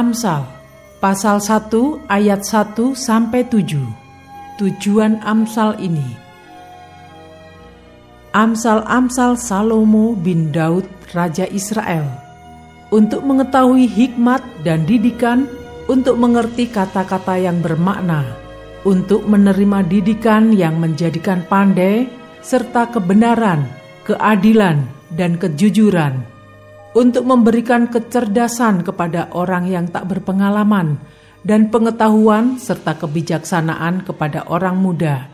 Amsal pasal 1 ayat 1 sampai 7. Tujuan Amsal ini. Amsal-amsal Salomo bin Daud raja Israel untuk mengetahui hikmat dan didikan untuk mengerti kata-kata yang bermakna, untuk menerima didikan yang menjadikan pandai serta kebenaran, keadilan, dan kejujuran untuk memberikan kecerdasan kepada orang yang tak berpengalaman dan pengetahuan serta kebijaksanaan kepada orang muda.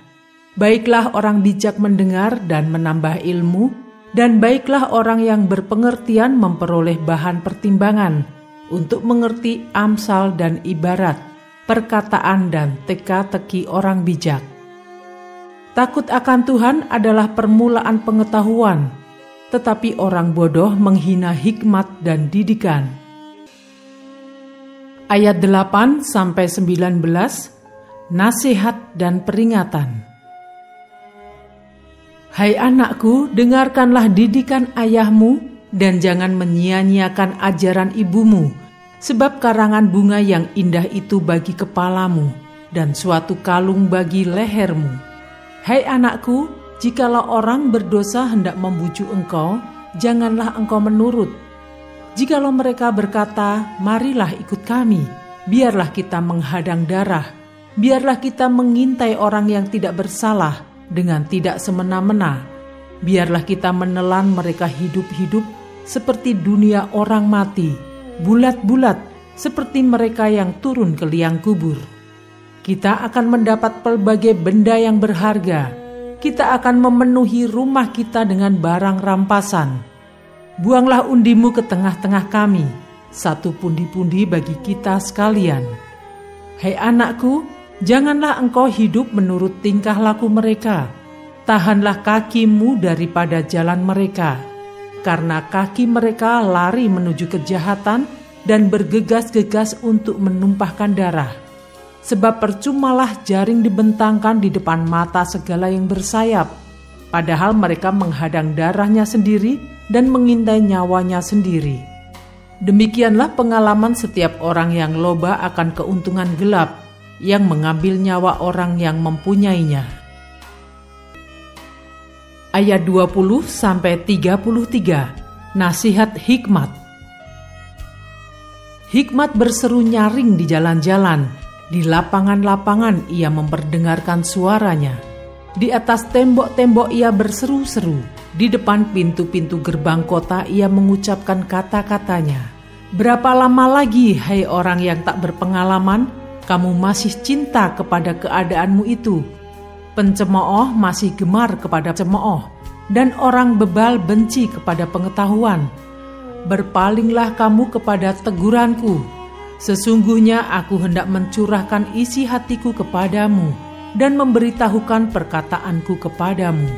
Baiklah orang bijak mendengar dan menambah ilmu, dan baiklah orang yang berpengertian memperoleh bahan pertimbangan untuk mengerti amsal dan ibarat, perkataan dan teka-teki orang bijak. Takut akan Tuhan adalah permulaan pengetahuan, tetapi orang bodoh menghina hikmat dan didikan. Ayat 8 sampai 19 Nasihat dan peringatan. Hai anakku, dengarkanlah didikan ayahmu dan jangan menyia-nyiakan ajaran ibumu, sebab karangan bunga yang indah itu bagi kepalamu dan suatu kalung bagi lehermu. Hai anakku, Jikalau orang berdosa hendak membujuk engkau, janganlah engkau menurut. Jikalau mereka berkata, "Marilah ikut kami," biarlah kita menghadang darah, biarlah kita mengintai orang yang tidak bersalah dengan tidak semena-mena, biarlah kita menelan mereka hidup-hidup seperti dunia orang mati, bulat-bulat seperti mereka yang turun ke liang kubur. Kita akan mendapat pelbagai benda yang berharga kita akan memenuhi rumah kita dengan barang rampasan. Buanglah undimu ke tengah-tengah kami, satu pundi-pundi bagi kita sekalian. Hai anakku, janganlah engkau hidup menurut tingkah laku mereka. Tahanlah kakimu daripada jalan mereka, karena kaki mereka lari menuju kejahatan dan bergegas-gegas untuk menumpahkan darah sebab percumalah jaring dibentangkan di depan mata segala yang bersayap, padahal mereka menghadang darahnya sendiri dan mengintai nyawanya sendiri. Demikianlah pengalaman setiap orang yang loba akan keuntungan gelap, yang mengambil nyawa orang yang mempunyainya. Ayat 20 sampai 33. Nasihat hikmat. Hikmat berseru nyaring di jalan-jalan, di lapangan-lapangan ia memperdengarkan suaranya. Di atas tembok-tembok ia berseru-seru. Di depan pintu-pintu gerbang kota ia mengucapkan kata-katanya. Berapa lama lagi, hai orang yang tak berpengalaman, kamu masih cinta kepada keadaanmu itu? Pencemooh masih gemar kepada cemooh, dan orang bebal benci kepada pengetahuan. Berpalinglah kamu kepada teguranku, Sesungguhnya aku hendak mencurahkan isi hatiku kepadamu dan memberitahukan perkataanku kepadamu.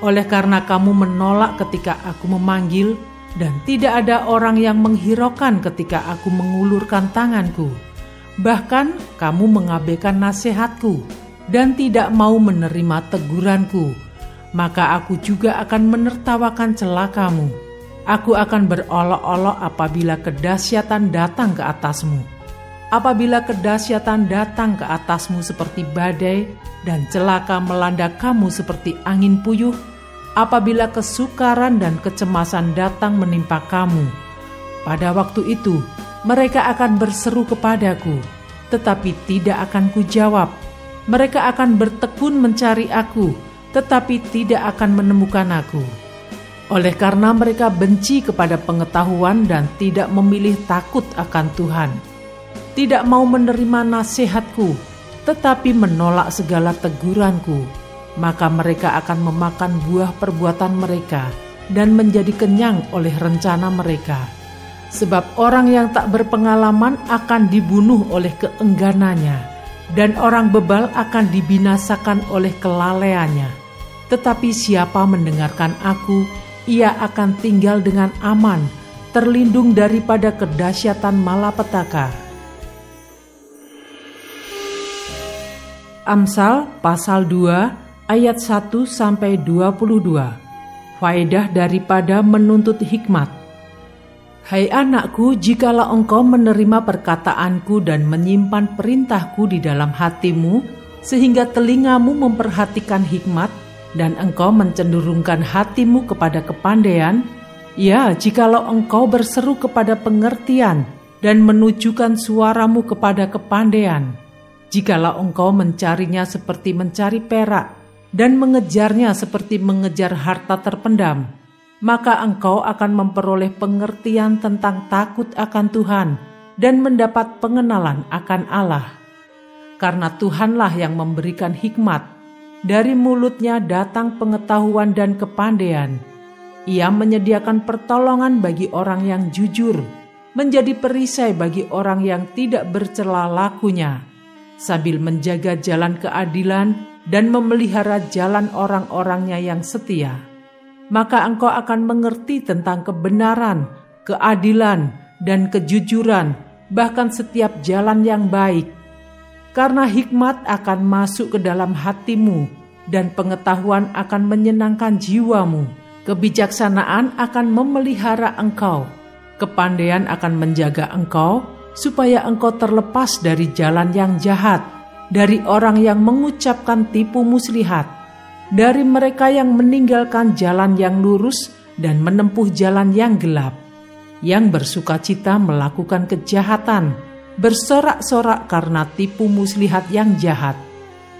Oleh karena kamu menolak ketika aku memanggil, dan tidak ada orang yang menghiraukan ketika aku mengulurkan tanganku. Bahkan kamu mengabaikan nasihatku dan tidak mau menerima teguranku, maka aku juga akan menertawakan celakamu Aku akan berolok-olok apabila kedahsyatan datang ke atasmu. Apabila kedahsyatan datang ke atasmu seperti badai dan celaka melanda kamu seperti angin puyuh, apabila kesukaran dan kecemasan datang menimpa kamu, pada waktu itu mereka akan berseru kepadaku, tetapi tidak akan kujawab. Mereka akan bertekun mencari aku, tetapi tidak akan menemukan aku. Oleh karena mereka benci kepada pengetahuan dan tidak memilih takut akan Tuhan, tidak mau menerima nasihatku, tetapi menolak segala teguranku, maka mereka akan memakan buah perbuatan mereka dan menjadi kenyang oleh rencana mereka. Sebab orang yang tak berpengalaman akan dibunuh oleh keengganannya, dan orang bebal akan dibinasakan oleh kelalaiannya. Tetapi siapa mendengarkan aku, ia akan tinggal dengan aman, terlindung daripada kedahsyatan malapetaka. Amsal pasal 2 ayat 1 sampai 22. Faedah daripada menuntut hikmat. Hai anakku, jikalau engkau menerima perkataanku dan menyimpan perintahku di dalam hatimu, sehingga telingamu memperhatikan hikmat, dan engkau mencenderungkan hatimu kepada kepandaian, ya, jikalau engkau berseru kepada pengertian dan menunjukkan suaramu kepada kepandaian, jikalau engkau mencarinya seperti mencari perak dan mengejarnya seperti mengejar harta terpendam, maka engkau akan memperoleh pengertian tentang takut akan Tuhan dan mendapat pengenalan akan Allah. Karena Tuhanlah yang memberikan hikmat, dari mulutnya datang pengetahuan dan kepandaian. Ia menyediakan pertolongan bagi orang yang jujur, menjadi perisai bagi orang yang tidak bercela lakunya, sambil menjaga jalan keadilan dan memelihara jalan orang-orangnya yang setia maka engkau akan mengerti tentang kebenaran, keadilan, dan kejujuran, bahkan setiap jalan yang baik. Karena hikmat akan masuk ke dalam hatimu, dan pengetahuan akan menyenangkan jiwamu. Kebijaksanaan akan memelihara engkau, kepandaian akan menjaga engkau, supaya engkau terlepas dari jalan yang jahat, dari orang yang mengucapkan tipu muslihat dari mereka yang meninggalkan jalan yang lurus dan menempuh jalan yang gelap, yang bersuka cita melakukan kejahatan, bersorak-sorak karena tipu muslihat yang jahat,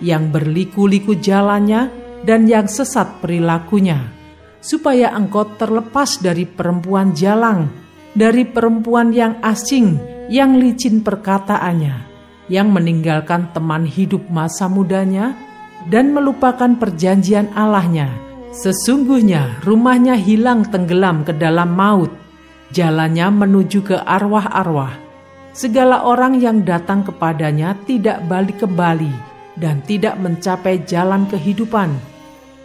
yang berliku-liku jalannya dan yang sesat perilakunya, supaya engkau terlepas dari perempuan jalang, dari perempuan yang asing, yang licin perkataannya, yang meninggalkan teman hidup masa mudanya, dan melupakan perjanjian Allahnya. Sesungguhnya rumahnya hilang tenggelam ke dalam maut, jalannya menuju ke arwah-arwah. Segala orang yang datang kepadanya tidak balik kembali dan tidak mencapai jalan kehidupan.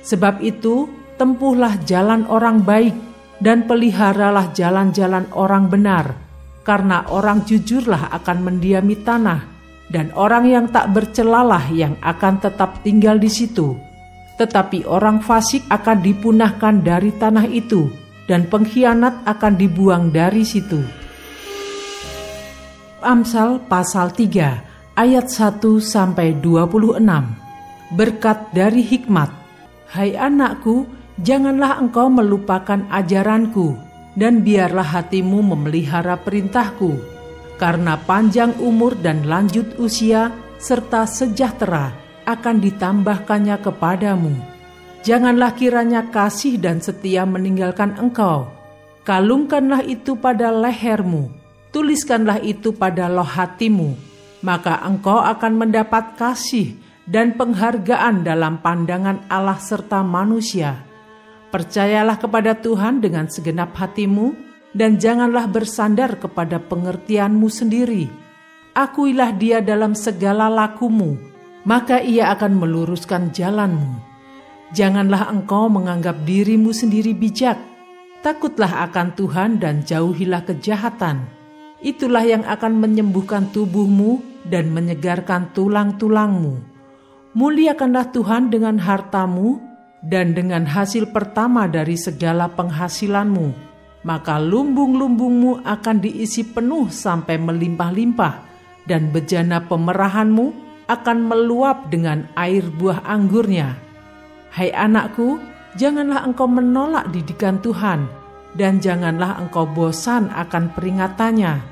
Sebab itu, tempuhlah jalan orang baik dan peliharalah jalan-jalan orang benar, karena orang jujurlah akan mendiami tanah dan orang yang tak bercelalah yang akan tetap tinggal di situ. Tetapi orang fasik akan dipunahkan dari tanah itu, dan pengkhianat akan dibuang dari situ. Amsal pasal 3 ayat 1 sampai 26. Berkat dari hikmat. Hai anakku, janganlah engkau melupakan ajaranku, dan biarlah hatimu memelihara perintahku karena panjang umur dan lanjut usia serta sejahtera akan ditambahkannya kepadamu. Janganlah kiranya kasih dan setia meninggalkan engkau. Kalungkanlah itu pada lehermu, tuliskanlah itu pada loh hatimu, maka engkau akan mendapat kasih dan penghargaan dalam pandangan Allah serta manusia. Percayalah kepada Tuhan dengan segenap hatimu, dan janganlah bersandar kepada pengertianmu sendiri. Akuilah dia dalam segala lakumu, maka ia akan meluruskan jalanmu. Janganlah engkau menganggap dirimu sendiri bijak. Takutlah akan Tuhan dan jauhilah kejahatan. Itulah yang akan menyembuhkan tubuhmu dan menyegarkan tulang-tulangmu. Muliakanlah Tuhan dengan hartamu dan dengan hasil pertama dari segala penghasilanmu maka lumbung-lumbungmu akan diisi penuh sampai melimpah-limpah, dan bejana pemerahanmu akan meluap dengan air buah anggurnya. Hai anakku, janganlah engkau menolak didikan Tuhan, dan janganlah engkau bosan akan peringatannya,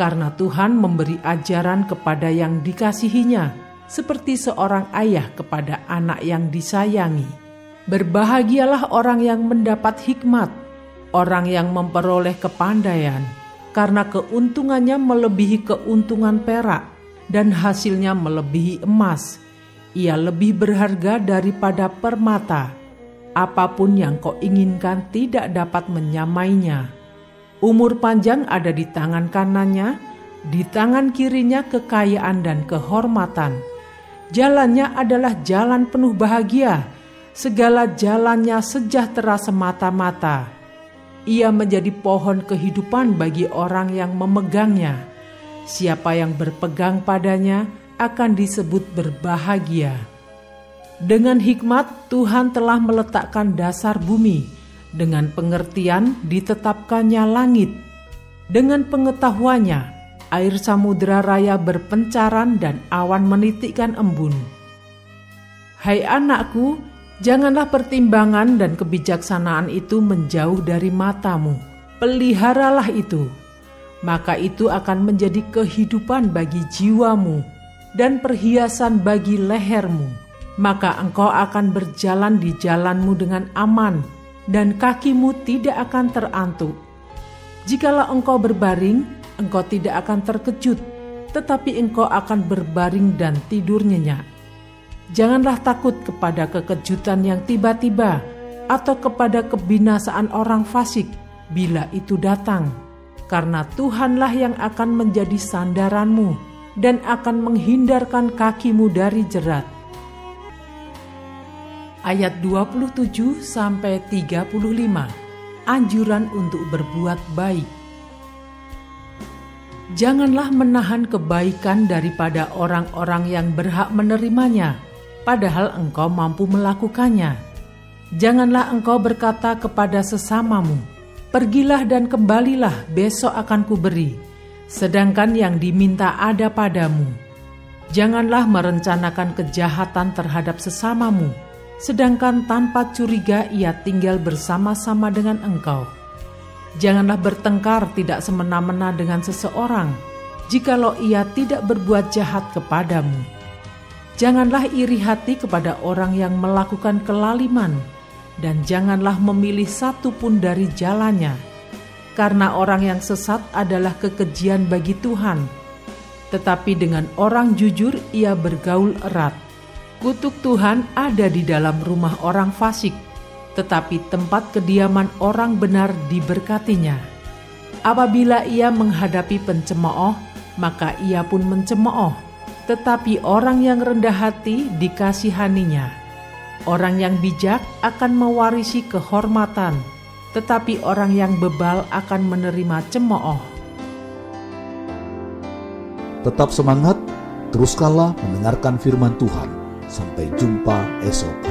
karena Tuhan memberi ajaran kepada yang dikasihinya, seperti seorang ayah kepada anak yang disayangi. Berbahagialah orang yang mendapat hikmat, orang yang memperoleh kepandaian, karena keuntungannya melebihi keuntungan perak dan hasilnya melebihi emas. Ia lebih berharga daripada permata. Apa pun yang kau inginkan tidak dapat menyamainya. Umur panjang ada di tangan kanannya, di tangan kirinya kekayaan dan kehormatan. Jalannya adalah jalan penuh bahagia, segala jalannya sejahtera semata-mata. Ia menjadi pohon kehidupan bagi orang yang memegangnya. Siapa yang berpegang padanya akan disebut berbahagia. Dengan hikmat, Tuhan telah meletakkan dasar bumi, dengan pengertian ditetapkannya langit. Dengan pengetahuannya, air samudera raya berpencaran dan awan menitikkan embun. Hai anakku, janganlah pertimbangan dan kebijaksanaan itu menjauh dari matamu. Peliharalah itu, maka itu akan menjadi kehidupan bagi jiwamu dan perhiasan bagi lehermu. Maka engkau akan berjalan di jalanmu dengan aman, dan kakimu tidak akan terantuk. Jikalau engkau berbaring, engkau tidak akan terkejut, tetapi engkau akan berbaring dan tidur nyenyak. Janganlah takut kepada kekejutan yang tiba-tiba atau kepada kebinasaan orang fasik bila itu datang, karena Tuhanlah yang akan menjadi sandaranmu dan akan menghindarkan kakimu dari jerat. Ayat 27 sampai 35. Anjuran untuk berbuat baik. Janganlah menahan kebaikan daripada orang-orang yang berhak menerimanya, padahal engkau mampu melakukannya. Janganlah engkau berkata kepada sesamamu, "Pergilah dan kembalilah, besok akan kuberi," sedangkan yang diminta ada padamu. Janganlah merencanakan kejahatan terhadap sesamamu, sedangkan tanpa curiga ia tinggal bersama-sama dengan engkau Janganlah bertengkar tidak semena-mena dengan seseorang, jikalau ia tidak berbuat jahat kepadamu. Janganlah iri hati kepada orang yang melakukan kelaliman, dan janganlah memilih satu pun dari jalannya, karena orang yang sesat adalah kekejian bagi Tuhan. Tetapi dengan orang jujur ia bergaul erat. Kutuk Tuhan ada di dalam rumah orang fasik tetapi tempat kediaman orang benar diberkatinya. Apabila ia menghadapi pencemooh, maka ia pun mencemooh, tetapi orang yang rendah hati dikasihaninya. Orang yang bijak akan mewarisi kehormatan, tetapi orang yang bebal akan menerima cemooh. Tetap semangat, teruskanlah mendengarkan firman Tuhan. Sampai jumpa esok